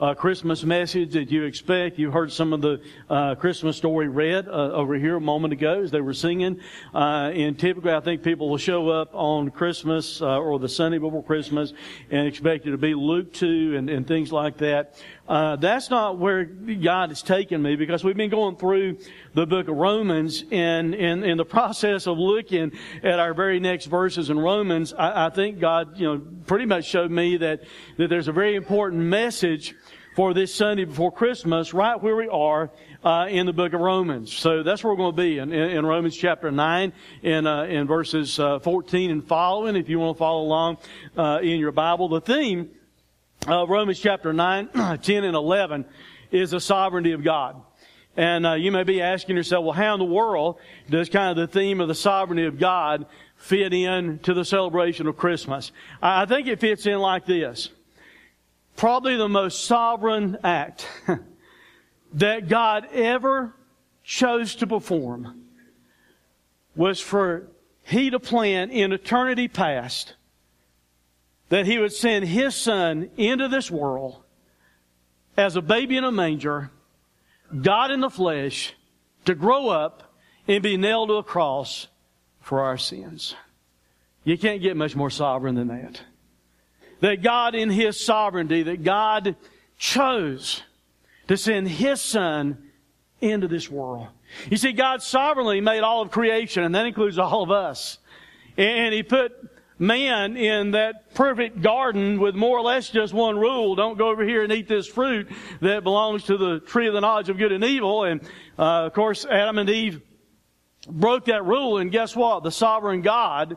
uh, Christmas message that you expect. You heard some of the uh, Christmas story read uh, over here a moment ago as they were singing. Uh, and typically, I think people will show up on Christmas uh, or the Sunday before Christmas and expect it to be Luke 2 and, and things like that. Uh, that's not where God has taken me because we've been going through the book of Romans and in, in the process of looking at our very next verses in Romans, I, I think God, you know, pretty much showed me that, that there's a very important message for this Sunday before Christmas right where we are uh, in the book of Romans. So that's where we're going to be in, in, in Romans chapter 9 in, uh, in verses uh, 14 and following if you want to follow along uh, in your Bible. The theme of Romans chapter 9, 10 and 11 is the sovereignty of God. And uh, you may be asking yourself, well, how in the world does kind of the theme of the sovereignty of God fit in to the celebration of Christmas? I think it fits in like this. Probably the most sovereign act that God ever chose to perform was for He to plan in eternity past that he would send his son into this world as a baby in a manger, God in the flesh, to grow up and be nailed to a cross for our sins. You can't get much more sovereign than that. That God in His sovereignty, that God chose to send His Son into this world. You see, God sovereignly made all of creation, and that includes all of us. And He put man in that perfect garden with more or less just one rule. Don't go over here and eat this fruit that belongs to the tree of the knowledge of good and evil. And, uh, of course, Adam and Eve broke that rule. And guess what? The sovereign God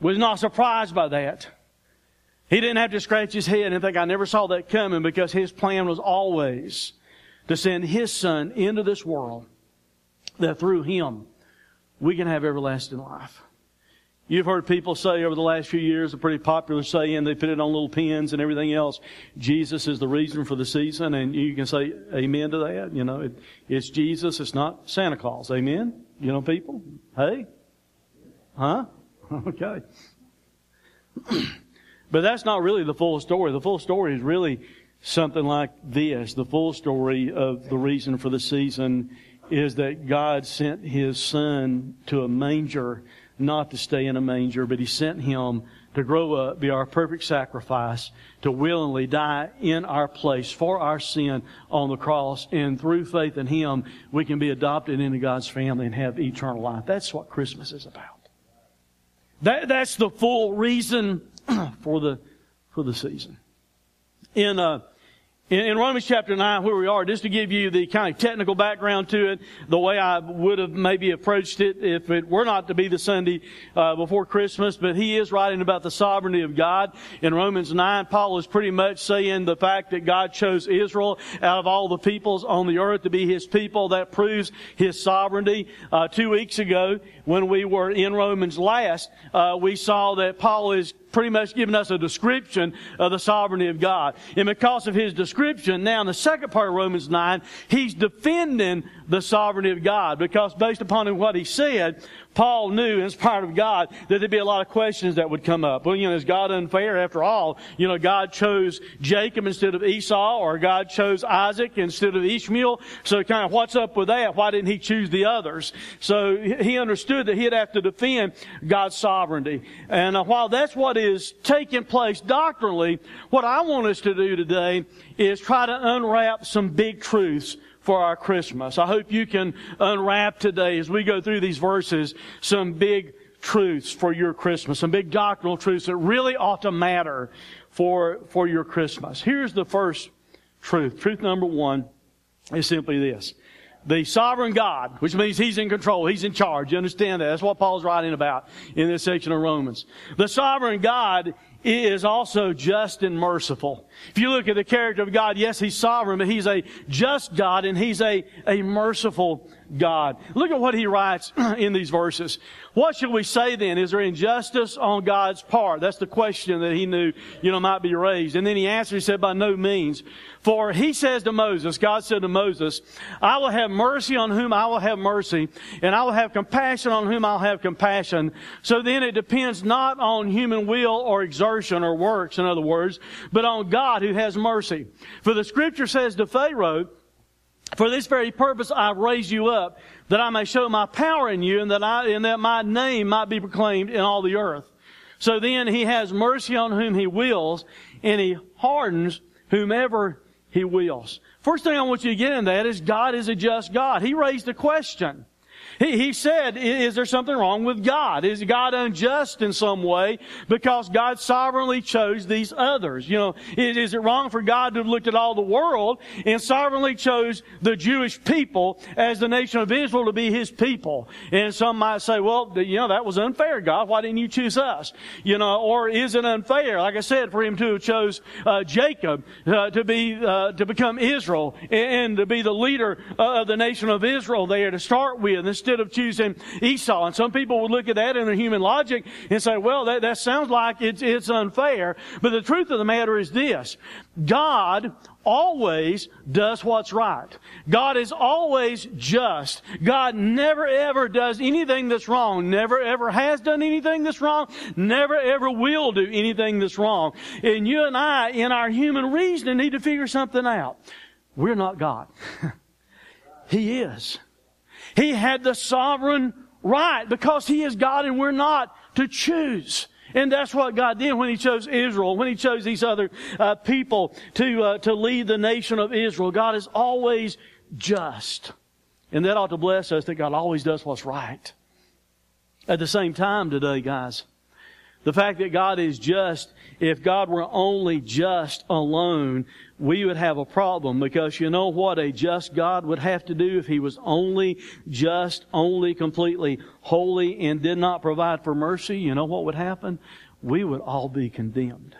was not surprised by that. He didn't have to scratch his head and think, I never saw that coming because his plan was always to send his son into this world that through him we can have everlasting life. You've heard people say over the last few years, a pretty popular saying, they put it on little pins and everything else. Jesus is the reason for the season, and you can say amen to that. You know, it, it's Jesus, it's not Santa Claus. Amen? You know, people? Hey? Huh? Okay. but that's not really the full story. The full story is really something like this. The full story of the reason for the season is that God sent His Son to a manger not to stay in a manger, but He sent Him to grow up, be our perfect sacrifice, to willingly die in our place for our sin on the cross. And through faith in Him, we can be adopted into God's family and have eternal life. That's what Christmas is about. That, that's the full reason for the, for the season. In, uh, in, Romans chapter 9, where we are, just to give you the kind of technical background to it, the way I would have maybe approached it if it were not to be the Sunday uh, before Christmas, but he is writing about the sovereignty of God. In Romans 9, Paul is pretty much saying the fact that God chose Israel out of all the peoples on the earth to be his people. That proves his sovereignty. Uh, two weeks ago, when we were in Romans last, uh, we saw that Paul is pretty much giving us a description of the sovereignty of God. And because of his description, now in the second part of Romans 9, he's defending the sovereignty of God because based upon what he said, Paul knew, inspired of God, that there'd be a lot of questions that would come up. Well, you know, is God unfair? After all, you know, God chose Jacob instead of Esau, or God chose Isaac instead of Ishmael. So kind of what's up with that? Why didn't he choose the others? So he understood that he'd have to defend God's sovereignty. And uh, while that's what is taking place doctrinally, what I want us to do today is try to unwrap some big truths for our Christmas. I hope you can unwrap today as we go through these verses some big truths for your Christmas, some big doctrinal truths that really ought to matter for, for your Christmas. Here's the first truth. Truth number one is simply this. The sovereign God, which means He's in control, He's in charge. You understand that? That's what Paul's writing about in this section of Romans. The sovereign God is also just and merciful. If you look at the character of God, yes, He's sovereign, but He's a just God and He's a, a merciful God. Look at what He writes in these verses. What should we say then? Is there injustice on God's part? That's the question that He knew, you know, might be raised. And then He answered, He said, by no means. For He says to Moses, God said to Moses, I will have mercy on whom I will have mercy, and I will have compassion on whom I'll have compassion. So then it depends not on human will or exertion or works, in other words, but on God who has mercy. For the scripture says to Pharaoh, for this very purpose I raise you up, that I may show my power in you, and that I, and that my name might be proclaimed in all the earth. So then he has mercy on whom he wills, and he hardens whomever he wills. First thing I want you to get in that is God is a just God. He raised a question. He, he said, is there something wrong with God? Is God unjust in some way because God sovereignly chose these others? You know, is, is it wrong for God to have looked at all the world and sovereignly chose the Jewish people as the nation of Israel to be His people? And some might say, well, you know, that was unfair, God. Why didn't you choose us? You know, or is it unfair, like I said, for Him to have chose uh, Jacob uh, to be uh, to become Israel and, and, to be the leader uh, of the nation of Israel there to start with? Instead of choosing Esau. And some people would look at that in their human logic and say, well, that, that sounds like it's, it's unfair. But the truth of the matter is this. God always does what's right. God is always just. God never ever does anything that's wrong. Never ever has done anything that's wrong. Never ever will do anything that's wrong. And you and I, in our human reasoning, need to figure something out. We're not God. he is. He had the sovereign right because He is God and we're not to choose. And that's what God did when He chose Israel, when He chose these other uh, people to, uh, to lead the nation of Israel. God is always just. And that ought to bless us that God always does what's right. At the same time today, guys, the fact that God is just, if God were only just alone, we would have a problem because you know what a just God would have to do if He was only just, only completely holy and did not provide for mercy? You know what would happen? We would all be condemned.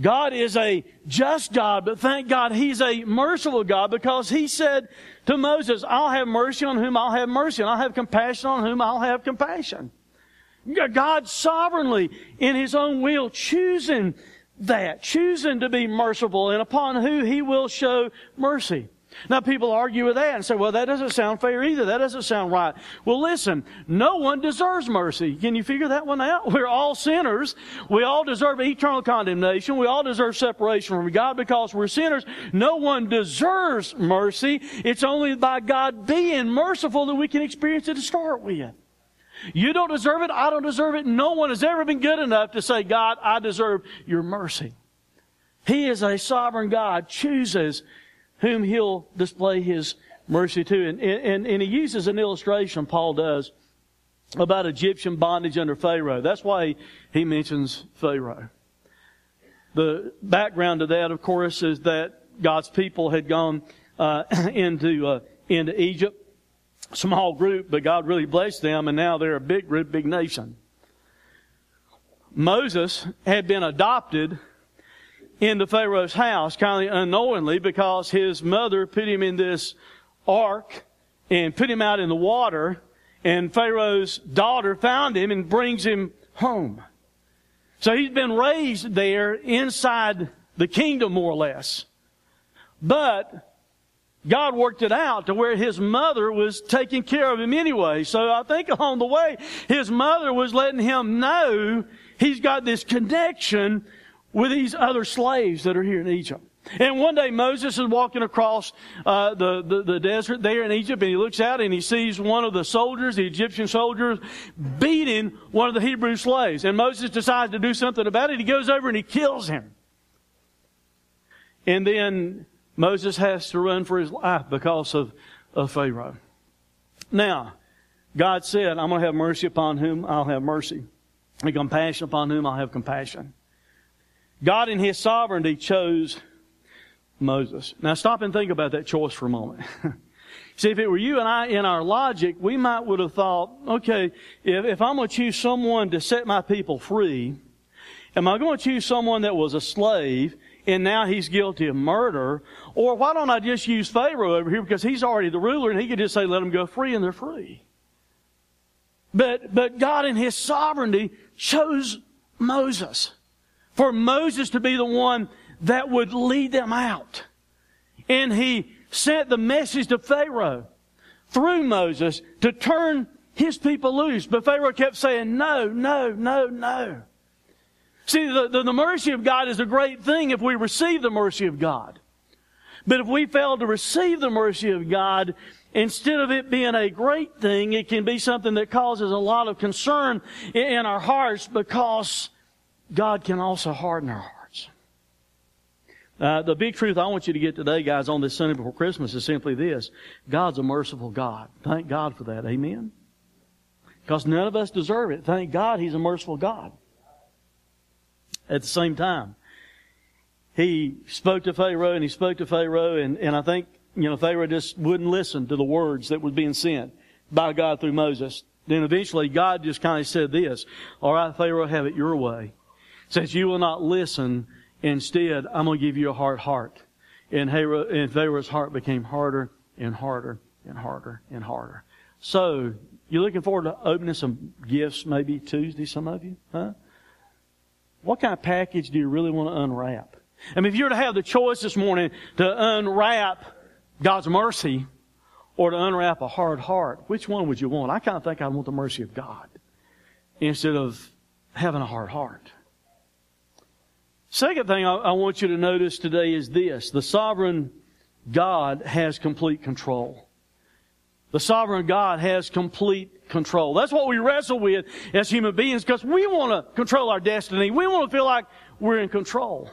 God is a just God, but thank God He's a merciful God because He said to Moses, I'll have mercy on whom I'll have mercy, and I'll have compassion on whom I'll have compassion. God sovereignly, in His own will, choosing that, choosing to be merciful and upon who he will show mercy. Now people argue with that and say, well, that doesn't sound fair either. That doesn't sound right. Well, listen, no one deserves mercy. Can you figure that one out? We're all sinners. We all deserve eternal condemnation. We all deserve separation from God because we're sinners. No one deserves mercy. It's only by God being merciful that we can experience it to start with. You don't deserve it. I don't deserve it. No one has ever been good enough to say, God, I deserve your mercy. He is a sovereign God, chooses whom he'll display his mercy to. And, and, and he uses an illustration, Paul does, about Egyptian bondage under Pharaoh. That's why he, mentions Pharaoh. The background to that, of course, is that God's people had gone uh, into uh, into Egypt small group, but God really blessed them, and now they're a big group, big nation. Moses had been adopted into Pharaoh's house kind of unknowingly because his mother put him in this ark and put him out in the water, and Pharaoh's daughter found him and brings him home. So he's been raised there inside the kingdom, more or less. But God worked it out to where his mother was taking care of him anyway. So I think along the way, his mother was letting him know he's got this connection with these other slaves that are here in Egypt. And one day Moses is walking across uh, the, the, the desert there in Egypt, and he looks out and he sees one of the soldiers, the Egyptian soldiers, beating one of the Hebrew slaves. And Moses decides to do something about it. He goes over and he kills him. And then Moses has to run for his life because of, of Pharaoh. Now, God said, I'm going to have mercy upon whom I'll have mercy, and compassion upon whom I'll have compassion. God, in His sovereignty, chose Moses. Now, stop and think about that choice for a moment. See, if it were you and I in our logic, we might would have thought, okay, if, if I'm going to choose someone to set my people free, Am I going to choose someone that was a slave and now he's guilty of murder? Or why don't I just use Pharaoh over here because he's already the ruler and he could just say, let them go free and they're free. But, but God in His sovereignty chose Moses. For Moses to be the one that would lead them out. And He sent the message to Pharaoh through Moses to turn his people loose. But Pharaoh kept saying, no, no, no, no. See, the, the, the, mercy of God is a great thing if we receive the mercy of God. But if we fail to receive the mercy of God, instead of it being a great thing, it can be something that causes a lot of concern in our hearts because God can also harden our hearts. Uh, the big truth I want you to get today, guys, on this Sunday before Christmas is simply this. God's a merciful God. Thank God for that. Amen? Because none of us deserve it. Thank God He's a merciful God. At the same time, He spoke to Pharaoh and He spoke to Pharaoh and, and I think, you know, Pharaoh just wouldn't listen to the words that was being sent by God through Moses. Then eventually God just kind of said this, all right, Pharaoh, have it your way. Since you will not listen, instead, I'm going to give you a hard heart. And Pharaoh's heart became harder and harder and harder and harder. So, you're looking forward to opening some gifts maybe Tuesday, some of you? Huh? What kind of package do you really want to unwrap? I mean, if you were to have the choice this morning to unwrap God's mercy or to unwrap a hard heart, which one would you want? I kind of think I'd want the mercy of God instead of having a hard heart. Second thing I, I want you to notice today is this. The sovereign God has complete control. The sovereign God has complete control. That's what we wrestle with as human beings because we want to control our destiny. We want to feel like we're in control.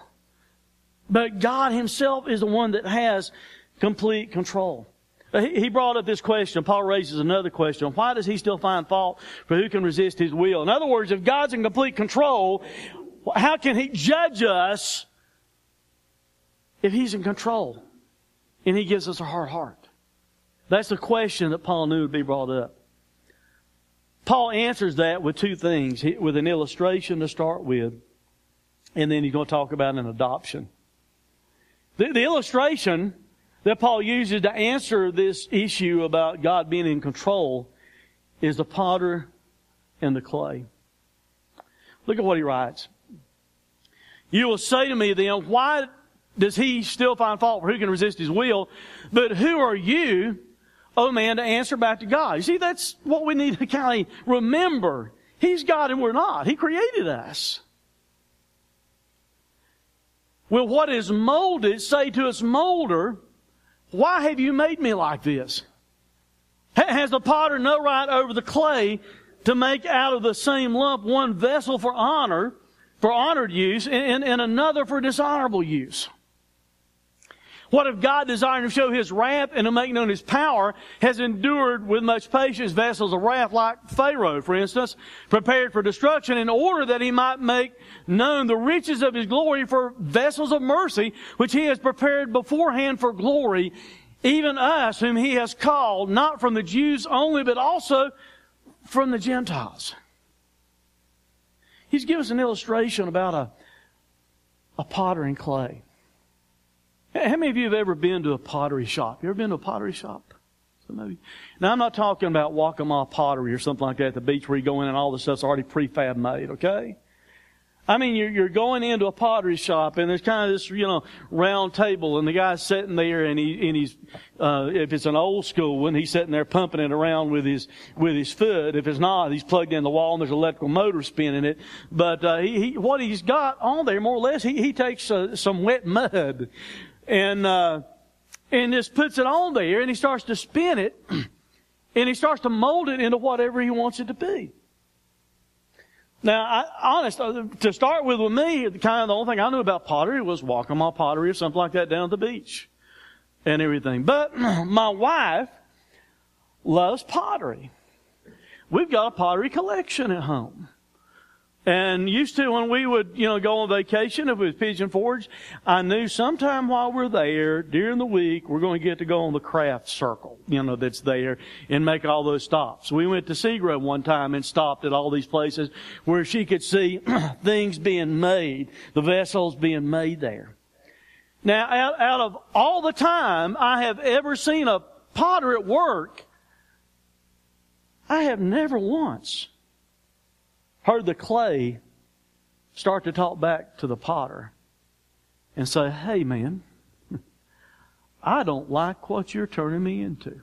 But God Himself is the one that has complete control. Uh, he brought up this question. Paul raises another question. Why does he still find fault for who can resist his will? In other words, if God's in complete control, how can he judge us if he's in control and he gives us a hard heart? That's the question that Paul knew would be brought up. Paul answers that with two things, with an illustration to start with, and then he's going to talk about an adoption. The, the illustration that Paul uses to answer this issue about God being in control is the potter and the clay. Look at what he writes. You will say to me then, why does he still find fault for who can resist his will? But who are you oh man, to answer back to God. You see, that's what we need to kind of remember. He's God and we're not. He created us. Will what is molded say to its molder, why have you made me like this? Has the potter no right over the clay to make out of the same lump one vessel for honor, for honored use, and, and another for dishonorable use? What if God, desiring to show his wrath and to make known his power, has endured with much patience vessels of wrath like Pharaoh, for instance, prepared for destruction in order that he might make known the riches of his glory for vessels of mercy, which he has prepared beforehand for glory, even us whom he has called, not from the Jews only, but also from the Gentiles. He's given us an illustration about a, a potter in clay. How many of you have ever been to a pottery shop? You ever been to a pottery shop? Some of you. Now, I'm not talking about Waccamaw pottery or something like that at the beach where you go in and all the stuff's already prefab made, okay? I mean, you're, you're going into a pottery shop and there's kind of this, you know, round table and the guy's sitting there and he, and he's, uh, if it's an old school one, he's sitting there pumping it around with his, with his foot. If it's not, he's plugged in the wall and there's an electrical motor spinning it. But, uh, he, he, what he's got on there, more or less, he, he takes uh, some wet mud and uh, and just puts it on there, and he starts to spin it, and he starts to mold it into whatever he wants it to be. Now, I, honest, uh, to start with, with me, kind of the only thing I knew about pottery was Waccamaw pottery or something like that down at the beach and everything. But my wife loves pottery. We've got a pottery collection at home. And used to when we would, you know, go on vacation, if it was Pigeon Forge, I knew sometime while we're there, during the week, we're going to get to go on the craft circle, you know, that's there and make all those stops. We went to Seagrove one time and stopped at all these places where she could see things being made, the vessels being made there. Now, out, out of all the time I have ever seen a potter at work, I have never once heard the clay start to talk back to the potter and say, Hey, man, I don't like what you're turning me into.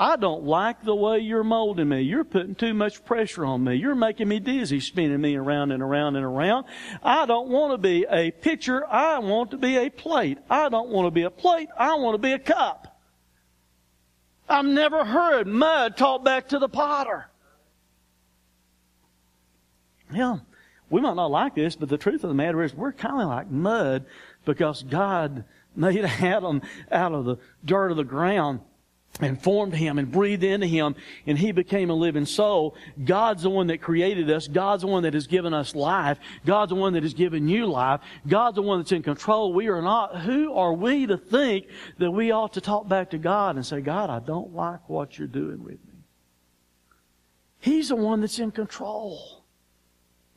I don't like the way you're molding me. You're putting too much pressure on me. You're making me dizzy, spinning me around and around and around. I don't want to be a pitcher. I want to be a plate. I don't want to be a plate. I want to be a cup. I've never heard mud talk back to the potter. Yeah, we might not like this, but the truth of the matter is we're kind of like mud because God made Adam out of the dirt of the ground and formed him and breathed into him and he became a living soul. God's the one that created us. God's the one that has given us life. God's the one that has given you life. God's the one that's in control. We are not. Who are we to think that we ought to talk back to God and say, God, I don't like what you're doing with me. He's the one that's in control.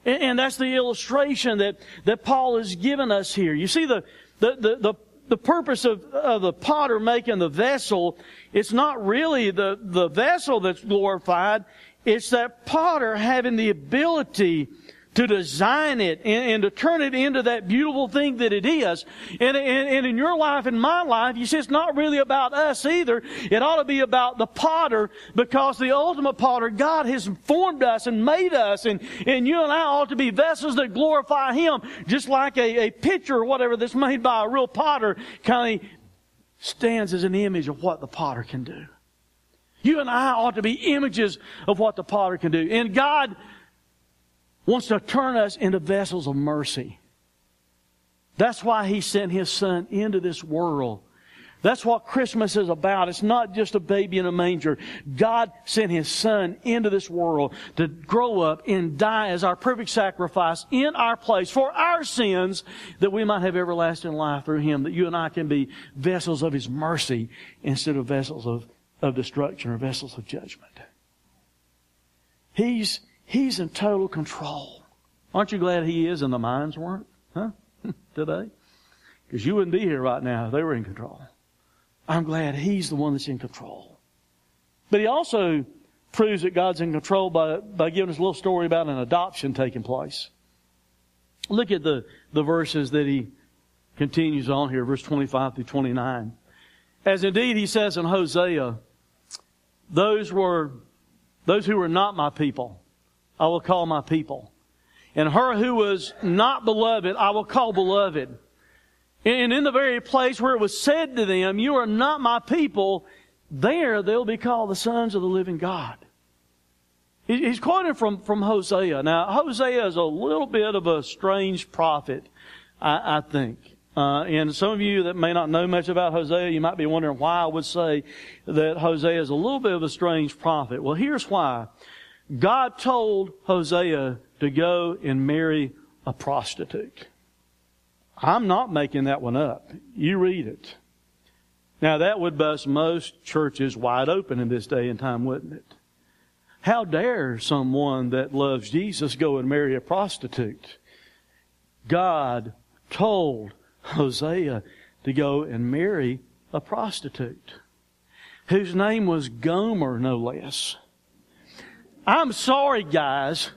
And that's the illustration that, that Paul has given us here. You see, the, the, the, the, the purpose of, of the potter making the vessel, it's not really the, the vessel that's glorified. It's that potter having the ability to design it and, and, to turn it into that beautiful thing that it is. And, and, and, in your life and my life, you see, it's not really about us either. It ought to be about the potter because the ultimate potter, God has formed us and made us and, and you and I ought to be vessels that glorify Him just like a, a picture or whatever that's made by a real potter kind of stands as an image of what the potter can do. You and I ought to be images of what the potter can do. And God wants to turn us into vessels of mercy. That's why He sent His Son into this world. That's what Christmas is about. It's not just a baby in a manger. God sent His Son into this world to grow up and die as our perfect sacrifice in our place for our sins that we might have everlasting life through Him, that you and I can be vessels of His mercy instead of vessels of, of destruction or vessels of judgment. He's He's in total control. Aren't you glad He is and the minds weren't? Huh? Today? Because you wouldn't be here right now if they were in control. I'm glad He's the one that's in control. But He also proves that God's in control by, by giving us a little story about an adoption taking place. Look at the, the verses that He continues on here, verse 25 through 29. As indeed He says in Hosea, those were, those who were not my people I will call my people. And her who was not beloved, I will call beloved. And in the very place where it was said to them, You are not my people, there they'll be called the sons of the living God. He's quoting from, from Hosea. Now, Hosea is a little bit of a strange prophet, I, I think. Uh, and some of you that may not know much about Hosea, you might be wondering why I would say that Hosea is a little bit of a strange prophet. Well, here's why. God told Hosea to go and marry a prostitute. I'm not making that one up. You read it. Now that would bust most churches wide open in this day and time, wouldn't it? How dare someone that loves Jesus go and marry a prostitute? God told Hosea to go and marry a prostitute whose name was Gomer, no less. I'm sorry, guys,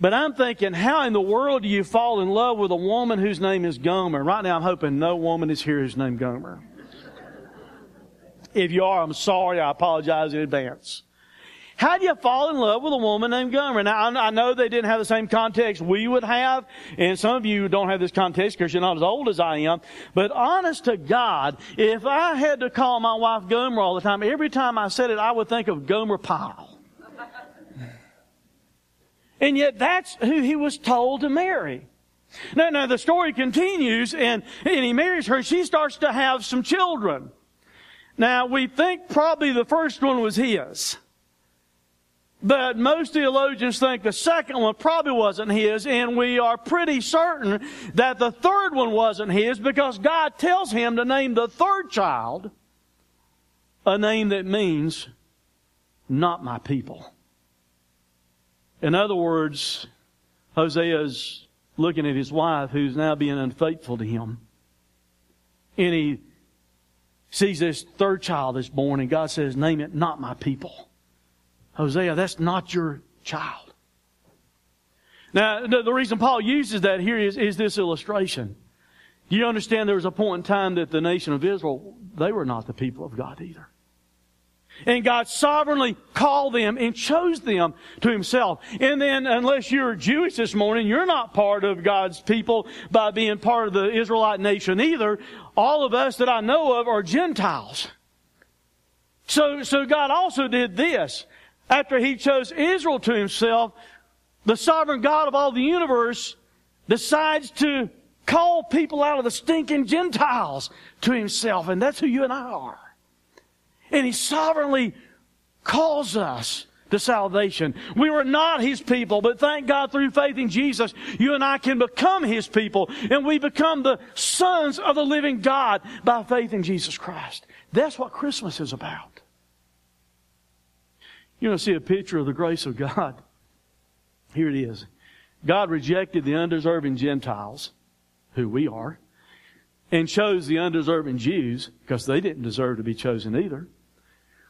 but I'm thinking, how in the world do you fall in love with a woman whose name is Gomer? Right now, I'm hoping no woman is here whose name is Gomer. If you are, I'm sorry. I apologize in advance. How do you fall in love with a woman named Gomer? Now, I know they didn't have the same context we would have, and some of you don't have this context because you're not as old as I am. But honest to God, if I had to call my wife Gomer all the time, every time I said it, I would think of Gomer Pyle. And yet that's who he was told to marry. Now, now the story continues and, and he marries her. She starts to have some children. Now we think probably the first one was his. But most theologians think the second one probably wasn't his, and we are pretty certain that the third one wasn't his because God tells him to name the third child a name that means not my people. In other words, Hosea is looking at his wife who's now being unfaithful to him. And he sees this third child that's born, and God says, Name it not my people. Hosea, that's not your child. Now, the, reason Paul uses that here is, is this illustration. You understand there was a point in time that the nation of Israel, they were not the people of God either. And God sovereignly called them and chose them to Himself. And then, unless you're Jewish this morning, you're not part of God's people by being part of the Israelite nation either. All of us that I know of are Gentiles. So, so God also did this after he chose Israel to himself, the sovereign God of all the universe decides to call people out of the stinking Gentiles to himself. And that's who you and I are. And he sovereignly calls us to salvation. We were not his people, but thank God through faith in Jesus, you and I can become his people. And we become the sons of the living God by faith in Jesus Christ. That's what Christmas is about. You want to see a picture of the grace of God? Here it is. God rejected the undeserving Gentiles, who we are, and chose the undeserving Jews, because they didn't deserve to be chosen either,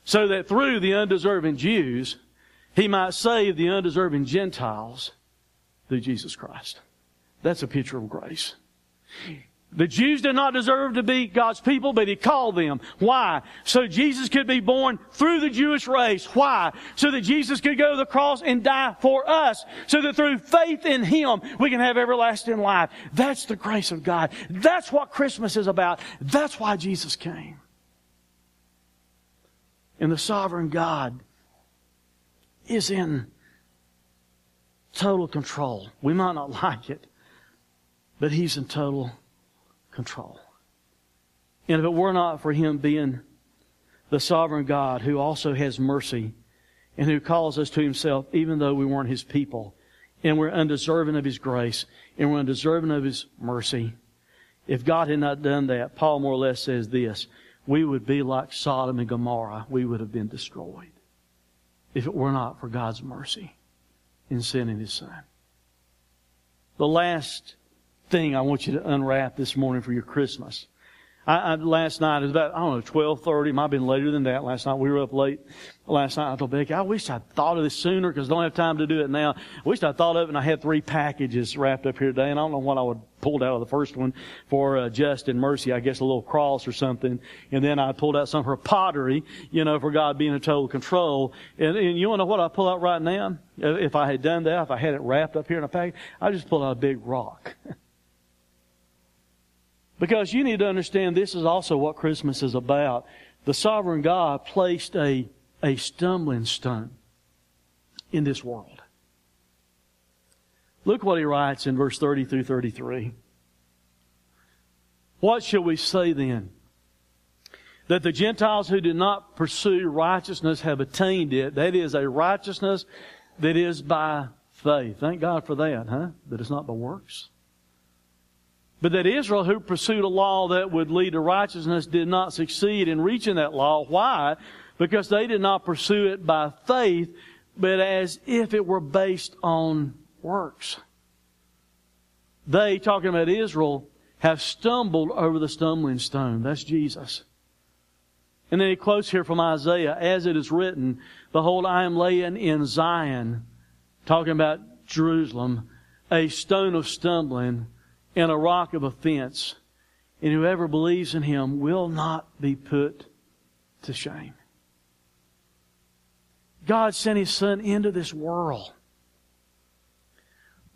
so that through the undeserving Jews, He might save the undeserving Gentiles through Jesus Christ. That's a picture of grace. The Jews did not deserve to be God's people, but He called them. Why? So Jesus could be born through the Jewish race. Why? So that Jesus could go to the cross and die for us. So that through faith in Him, we can have everlasting life. That's the grace of God. That's what Christmas is about. That's why Jesus came. And the sovereign God is in total control. We might not like it, but He's in total control. And if it were not for Him being the sovereign God who also has mercy and who calls us to Himself even though we weren't His people and we're undeserving of His grace and we're undeserving of His mercy, if God had not done that, Paul more or less says this we would be like Sodom and Gomorrah. We would have been destroyed if it were not for God's mercy in sending His Son. The last thing I want you to unwrap this morning for your Christmas. I, I, last night, it was about, I don't know, twelve thirty. might have been later than that last night. We were up late last night. I told Becky, I wish I'd thought of this sooner because I don't have time to do it now. I wish I'd thought of it and I had three packages wrapped up here today and I don't know what I would pulled out of the first one for uh, and Mercy, I guess a little cross or something. And then I pulled out some for pottery, you know, for God being in total control. And, and you want to know what I pull out right now? If I had done that, if I had it wrapped up here in a package, I just pulled out a big rock. Because you need to understand this is also what Christmas is about. The sovereign God placed a, a stumbling stone in this world. Look what he writes in verse 30 through 33. What shall we say then? That the Gentiles who did not pursue righteousness have attained it. That is a righteousness that is by faith. Thank God for that, huh? That it's not by works. But that Israel, who pursued a law that would lead to righteousness, did not succeed in reaching that law. Why? Because they did not pursue it by faith, but as if it were based on works. They, talking about Israel, have stumbled over the stumbling stone. That's Jesus. And then he quotes here from Isaiah, as it is written, Behold, I am laying in Zion, talking about Jerusalem, a stone of stumbling and a rock of offense, and whoever believes in him will not be put to shame. God sent his son into this world.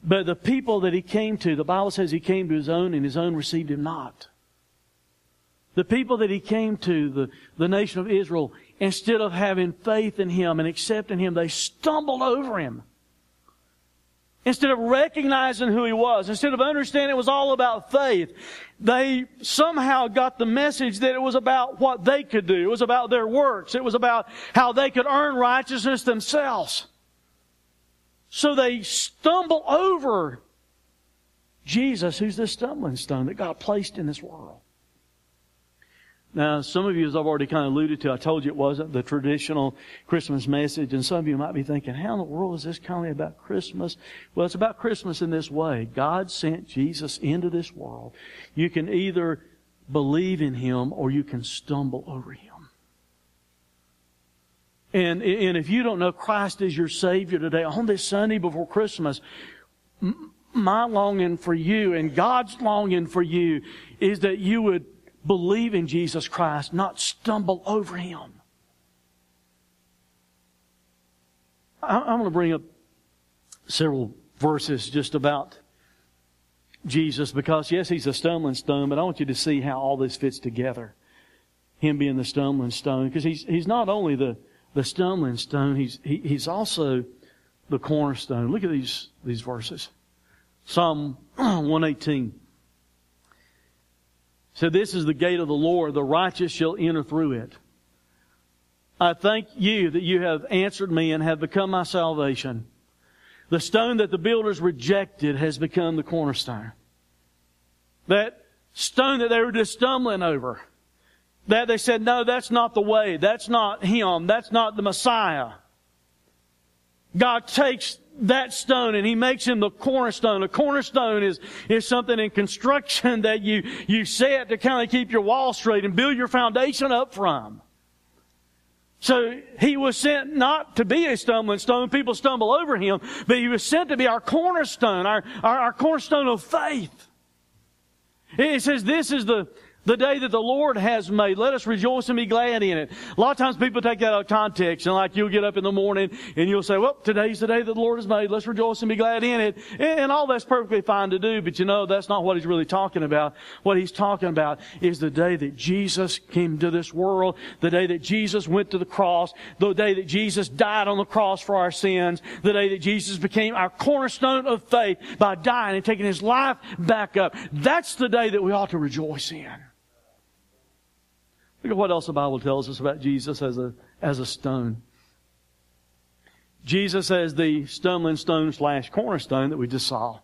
But the people that he came to, the Bible says he came to his own and his own received him not. The people that he came to, the, the nation of Israel, instead of having faith in him and accepting him, they stumbled over him. Instead of recognizing who he was, instead of understanding it was all about faith, they somehow got the message that it was about what they could do. It was about their works. It was about how they could earn righteousness themselves. So they stumble over Jesus, who's the stumbling stone that God placed in this world. Now, some of you, as I've already kind of alluded to, I told you it wasn't the traditional Christmas message, and some of you might be thinking, how in the world is this kind of about Christmas? Well, it's about Christmas in this way. God sent Jesus into this world. You can either believe in Him or you can stumble over Him. And, and if you don't know Christ as your Savior today, on this Sunday before Christmas, my longing for you and God's longing for you is that you would believe in Jesus Christ, not stumble over Him. I, am going to bring up several verses just about Jesus because, yes, He's a stumbling stone, but I want you to see how all this fits together. Him being the stumbling stone, because He's, he's not only the, the stumbling stone, He's, he, He's also the cornerstone. Look at these, these verses. Psalm 118. So this is the gate of the Lord. The righteous shall enter through it. I thank you that you have answered me and have become my salvation. The stone that the builders rejected has become the cornerstone. That stone that they were just stumbling over. That they said, no, that's not the way. That's not Him. That's not the Messiah. God takes that stone and he makes him the cornerstone. A cornerstone is, is something in construction that you, you set to kind of keep your wall straight and build your foundation up from. So he was sent not to be a stumbling stone. People stumble over him, but he was sent to be our cornerstone, our, our, our cornerstone of faith. It says this is the, the day that the Lord has made. Let us rejoice and be glad in it. A lot of times people take that out of context and like you'll get up in the morning and you'll say, well, today's the day that the Lord has made. Let's rejoice and be glad in it. And all that's perfectly fine to do, but you know, that's not what he's really talking about. What he's talking about is the day that Jesus came to this world, the day that Jesus went to the cross, the day that Jesus died on the cross for our sins, the day that Jesus became our cornerstone of faith by dying and taking his life back up. That's the day that we ought to rejoice in. Look at what else the Bible tells us about Jesus as a, as a stone. Jesus as the stumbling stone slash cornerstone that we just saw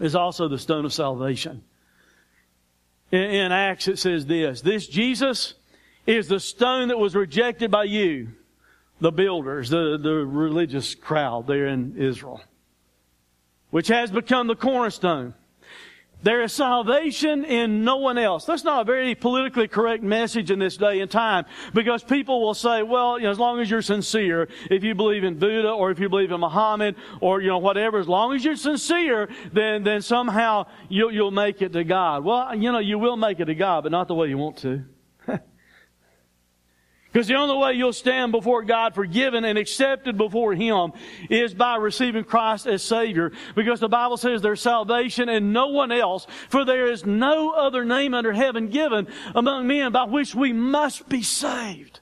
is also the stone of salvation. In, in Acts it says this, this Jesus is the stone that was rejected by you, the builders, the, the religious crowd there in Israel, which has become the cornerstone. There is salvation in no one else. That's not a very politically correct message in this day and time because people will say, well, you know, as long as you're sincere, if you believe in Buddha or if you believe in Muhammad or, you know, whatever, as long as you're sincere, then, then somehow you'll, you'll make it to God. Well, you know, you will make it to God, but not the way you want to. Because the only way you'll stand before God forgiven and accepted before Him is by receiving Christ as Savior. Because the Bible says there's salvation in no one else, for there is no other name under heaven given among men by which we must be saved.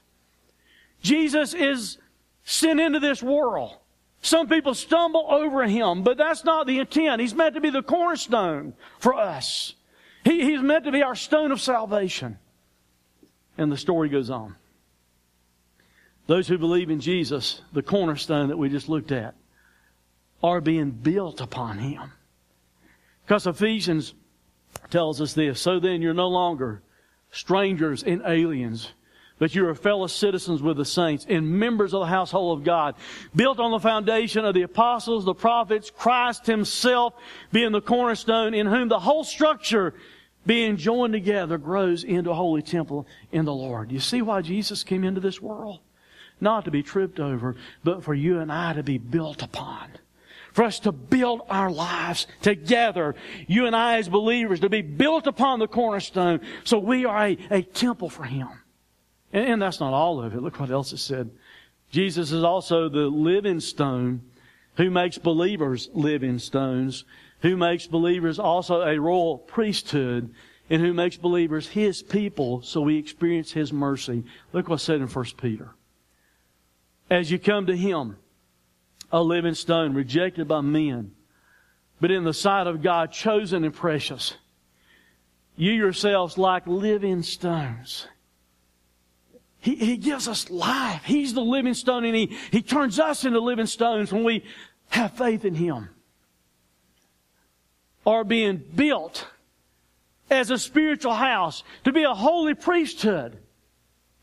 Jesus is sent into this world. Some people stumble over Him, but that's not the intent. He's meant to be the cornerstone for us. He, he's meant to be our stone of salvation. And the story goes on. Those who believe in Jesus, the cornerstone that we just looked at, are being built upon Him. Because Ephesians tells us this. So then you're no longer strangers and aliens, but you are fellow citizens with the saints and members of the household of God, built on the foundation of the apostles, the prophets, Christ Himself being the cornerstone, in whom the whole structure being joined together grows into a holy temple in the Lord. You see why Jesus came into this world? Not to be tripped over, but for you and I to be built upon. For us to build our lives together, you and I as believers, to be built upon the cornerstone, so we are a, a temple for Him. And, and that's not all of it. Look what else it said. Jesus is also the living stone who makes believers living stones, who makes believers also a royal priesthood, and who makes believers His people so we experience His mercy. Look what's said in 1 Peter as you come to Him, a living stone rejected by men, but in the sight of God, chosen and precious. You yourselves like living stones. He, he gives us life. He's the living stone and he, he turns us into living stones when we have faith in Him are being built as a spiritual house, to be a holy priesthood.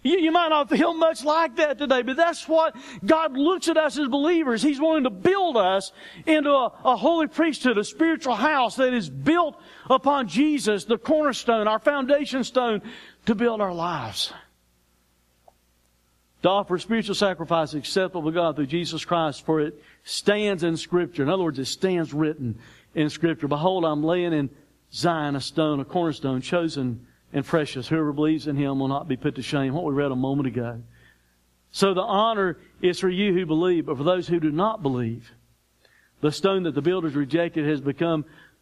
You, you, might not feel much like that today, but that's what God looks at us as believers. He's wanting to build us into a, a holy priesthood, a spiritual house that is built upon Jesus, the cornerstone, our foundation stone, to build our lives. To offer spiritual sacrifice acceptable to God through Jesus Christ, for it stands in Scripture. In other words, it stands written in Scripture. Behold, I'm laying in Zion a stone, a cornerstone, chosen and precious. Whoever believes in him will not be put to shame. What we read a moment ago. So the honor is for you who believe, but for those who do not believe, the stone that the builders rejected has become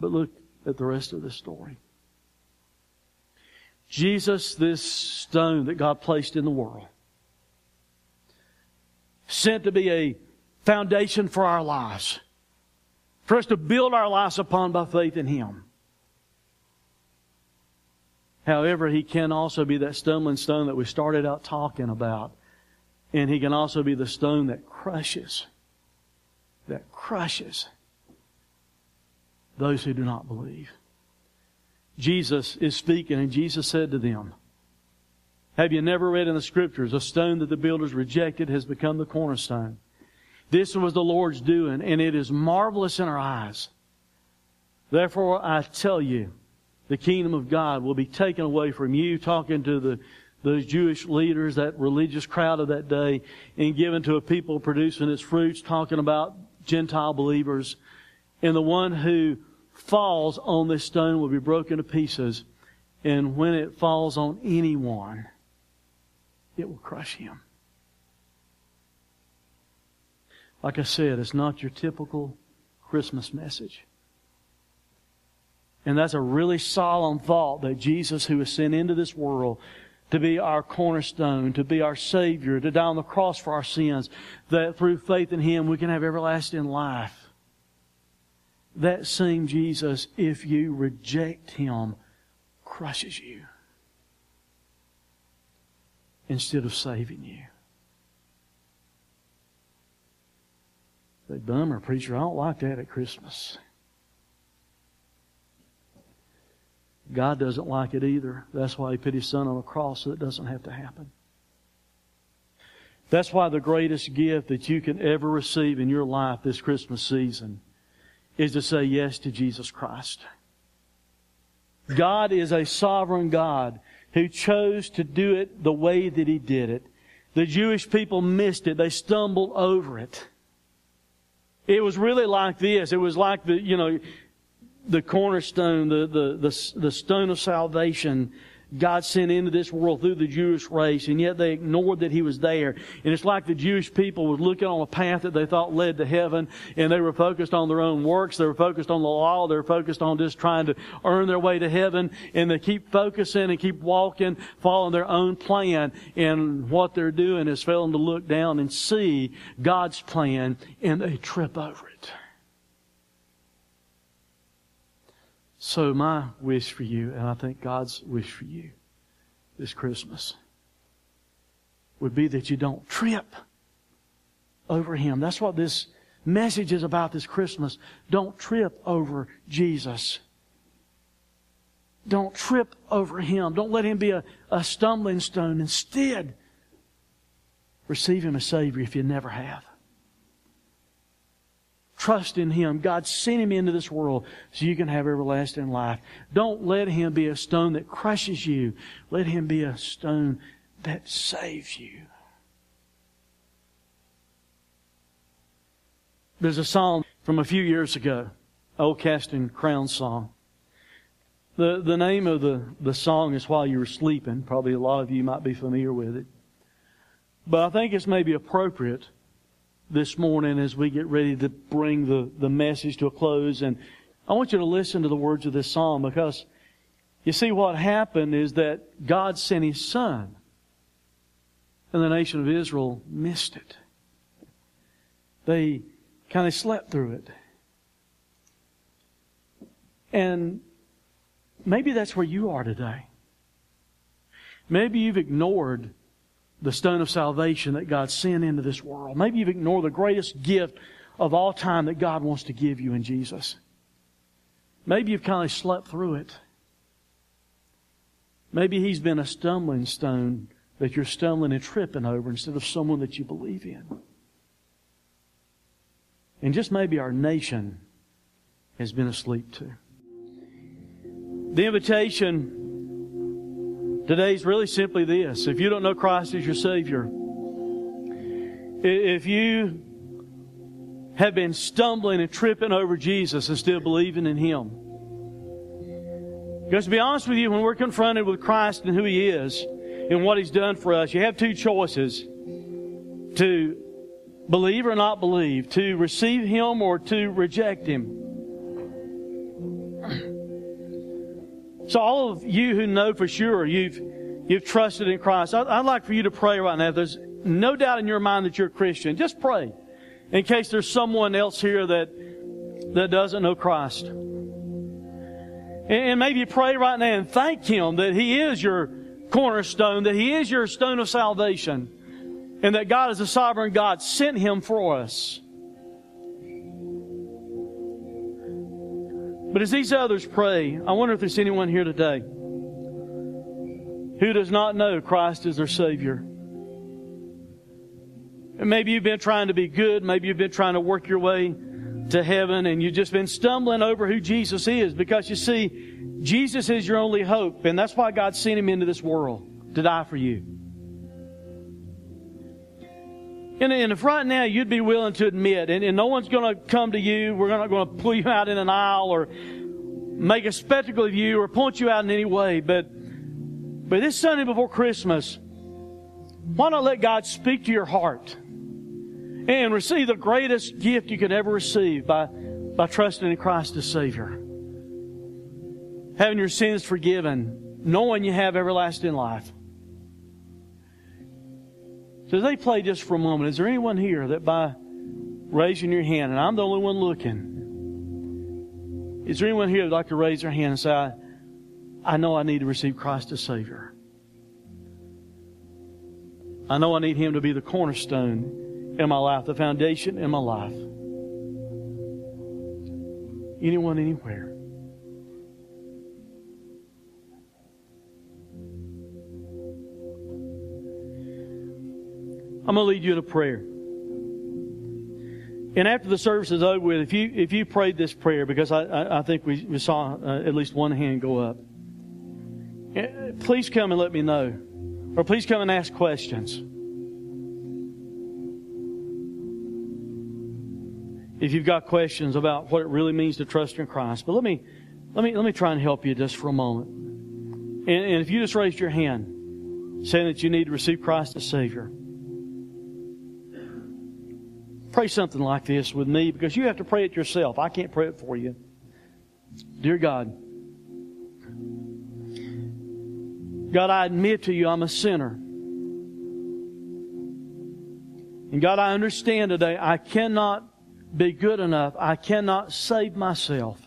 But look at the rest of the story. Jesus, this stone that God placed in the world, sent to be a foundation for our lives, for us to build our lives upon by faith in Him. However, He can also be that stumbling stone that we started out talking about. And He can also be the stone that crushes, that crushes those who do not believe. Jesus is speaking, and Jesus said to them, Have you never read in the Scriptures, a stone that the builders rejected has become the cornerstone? This was the Lord's doing, and it is marvelous in our eyes. Therefore, I tell you, the kingdom of God will be taken away from you, talking to the those Jewish leaders, that religious crowd of that day, and given to a people producing its fruits, talking about Gentile believers. And the one who falls on this stone will be broken to pieces. And when it falls on anyone, it will crush him. Like I said, it's not your typical Christmas message. And that's a really solemn thought that Jesus, who was sent into this world to be our cornerstone, to be our Savior, to die on the cross for our sins, that through faith in Him we can have everlasting life that same Jesus, if you reject him, crushes you instead of saving you. Say, bummer, preacher, I don't like that at Christmas. God doesn't like it either. That's why He put His Son on the cross so it doesn't have to happen. That's why the greatest gift that you can ever receive in your life this Christmas season is to say yes to Jesus Christ. God is a sovereign God who chose to do it the way that He did it. The Jewish people missed it. They stumbled over it. It was really like this. It was like the, you know, the cornerstone, the, the, the, the stone of salvation God sent into this world through the Jewish race, and yet they ignored that He was there. And it's like the Jewish people was looking on a path that they thought led to heaven, and they were focused on their own works. They were focused on the law. They were focused on just trying to earn their way to heaven, and they keep focusing and keep walking, following their own plan. And what they're doing is failing to look down and see God's plan, and they trip over it. So, my wish for you, and I think God's wish for you this Christmas, would be that you don't trip over Him. That's what this message is about this Christmas. Don't trip over Jesus. Don't trip over Him. Don't let Him be a, a stumbling stone. Instead, receive Him as Savior if you never have. Trust in Him. God sent Him into this world so you can have everlasting life. Don't let Him be a stone that crushes you. Let Him be a stone that saves you. There's a song from a few years ago, Old Casting Crown song. The, the name of the, the song is While You Were Sleeping. Probably a lot of you might be familiar with it. But I think it's maybe appropriate this morning as we get ready to bring the, the message to a close. And I want you to listen to the words of this psalm because you see what happened is that God sent His Son. And the nation of Israel missed it. They kind of slept through it. And maybe that's where you are today. Maybe you've ignored the stone of salvation that God sent into this world. Maybe you've ignored the greatest gift of all time that God wants to give you in Jesus. Maybe you've kind of slept through it. Maybe He's been a stumbling stone that you're stumbling and tripping over instead of someone that you believe in. And just maybe our nation has been asleep too. The invitation today is really simply this. If you don't know Christ as your Savior, if you have been stumbling and tripping over Jesus and still believing in Him, because to be honest with you, when we're confronted with Christ and who He is and what He's done for us, you have two choices to believe or not believe, to receive Him or to reject Him. So all of you who know for sure you've you've trusted in Christ, I'd like for you to pray right now. There's no doubt in your mind that you're a Christian, just pray. In case there's someone else here that that doesn't know Christ. And maybe pray right now and thank Him that He is your cornerstone, that He is your stone of salvation, and that God is a sovereign God, sent Him for us. But as these others pray, I wonder if there's anyone here today who does not know Christ as their Savior. And maybe you've been trying to be good, maybe you've been trying to work your way to heaven, and you've just been stumbling over who Jesus is because you see, Jesus is your only hope, and that's why God sent Him into this world to die for you. And, and if right now you'd be willing to admit, and, and no one's going to come to you, we're not going to pull you out in an aisle or make a spectacle of you or point you out in any way, but, but this Sunday before Christmas, why not let God speak to your heart and receive the greatest gift you could ever receive by, by trusting in Christ as Savior? Having your sins forgiven, knowing you have everlasting life. So as they play just for a moment, is there anyone here that by raising your hand, and I'm the only one looking, is there anyone here that'd like to raise their hand and say, I, I know I need to receive Christ as Savior? I know I need Him to be the cornerstone in my life, the foundation in my life. Anyone, anywhere. I'm going to lead you in a prayer. And after the service is over with, if you if you prayed this prayer, because I, I, I think we, we saw uh, at least one hand go up, eh, please come and let me know. Or please come and ask questions. If you've got questions about what it really means to trust in Christ. But let me let me let me try and help you just for a moment. And, and if you just raised your hand saying that you need to receive Christ as Savior, Pray something like this with me because you have to pray it yourself. I can't pray it for you. Dear God, God, I admit to you I'm a sinner. And God, I understand today I cannot be good enough. I cannot save myself.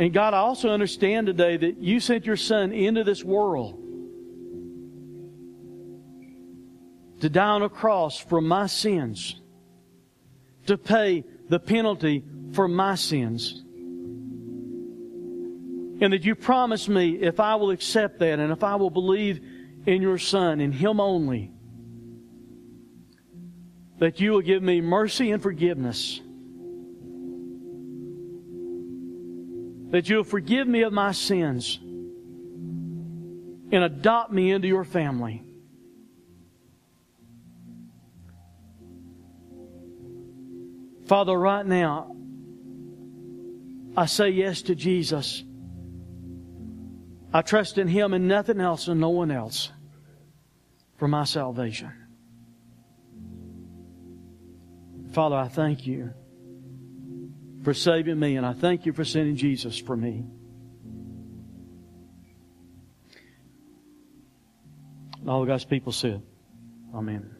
And God, I also understand today that you sent your Son into this world to die on a cross for my sins, to pay the penalty for my sins. And that you promise me if I will accept that and if I will believe in your Son, in Him only, that you will give me mercy and forgiveness. That you'll forgive me of my sins and adopt me into your family. Father, right now, I say yes to Jesus. I trust in Him and nothing else and no one else. for my salvation. Father, I thank you for saving me, and I thank you for sending Jesus for me. All God's people said, Amen.